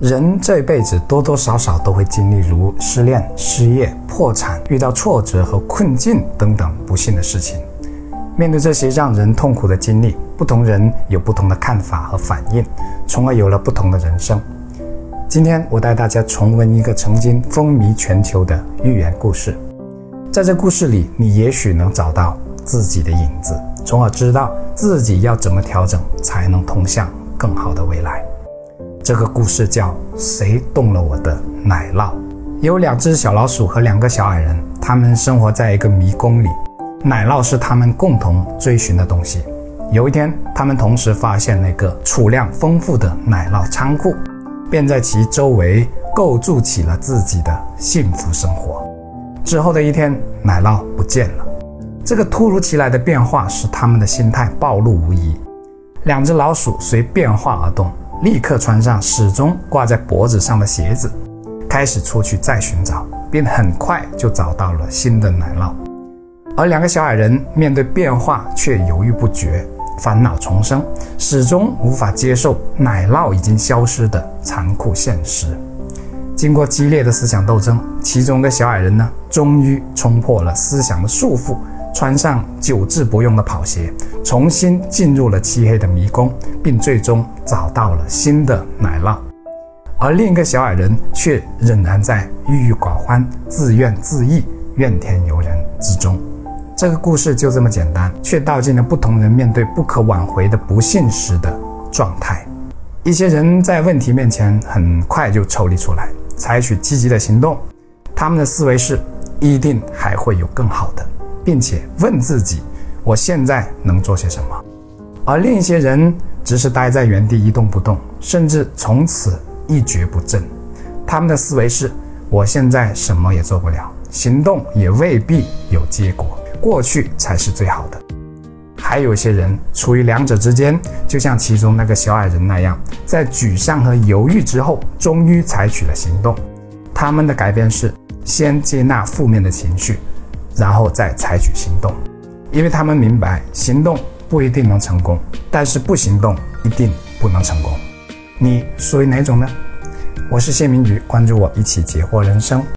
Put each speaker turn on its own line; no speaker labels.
人这辈子多多少少都会经历如失恋、失业、破产、遇到挫折和困境等等不幸的事情。面对这些让人痛苦的经历，不同人有不同的看法和反应，从而有了不同的人生。今天我带大家重温一个曾经风靡全球的寓言故事，在这故事里，你也许能找到自己的影子，从而知道自己要怎么调整，才能通向更好的未来。这个故事叫《谁动了我的奶酪》。有两只小老鼠和两个小矮人，他们生活在一个迷宫里，奶酪是他们共同追寻的东西。有一天，他们同时发现那个储量丰富的奶酪仓库，便在其周围构筑起了自己的幸福生活。之后的一天，奶酪不见了。这个突如其来的变化使他们的心态暴露无遗。两只老鼠随变化而动。立刻穿上始终挂在脖子上的鞋子，开始出去再寻找，并很快就找到了新的奶酪。而两个小矮人面对变化却犹豫不决，烦恼丛生，始终无法接受奶酪已经消失的残酷现实。经过激烈的思想斗争，其中的小矮人呢，终于冲破了思想的束缚。穿上久治不用的跑鞋，重新进入了漆黑的迷宫，并最终找到了新的奶酪。而另一个小矮人却仍然在郁郁寡欢、自怨自艾、怨天尤人之中。这个故事就这么简单，却道尽了不同人面对不可挽回的不幸时的状态。一些人在问题面前很快就抽离出来，采取积极的行动，他们的思维是：一定还会有更好的。并且问自己，我现在能做些什么？而另一些人只是待在原地一动不动，甚至从此一蹶不振。他们的思维是：我现在什么也做不了，行动也未必有结果，过去才是最好的。还有一些人处于两者之间，就像其中那个小矮人那样，在沮丧和犹豫之后，终于采取了行动。他们的改变是先接纳负面的情绪。然后再采取行动，因为他们明白行动不一定能成功，但是不行动一定不能成功。你属于哪种呢？我是谢明宇，关注我，一起解惑人生。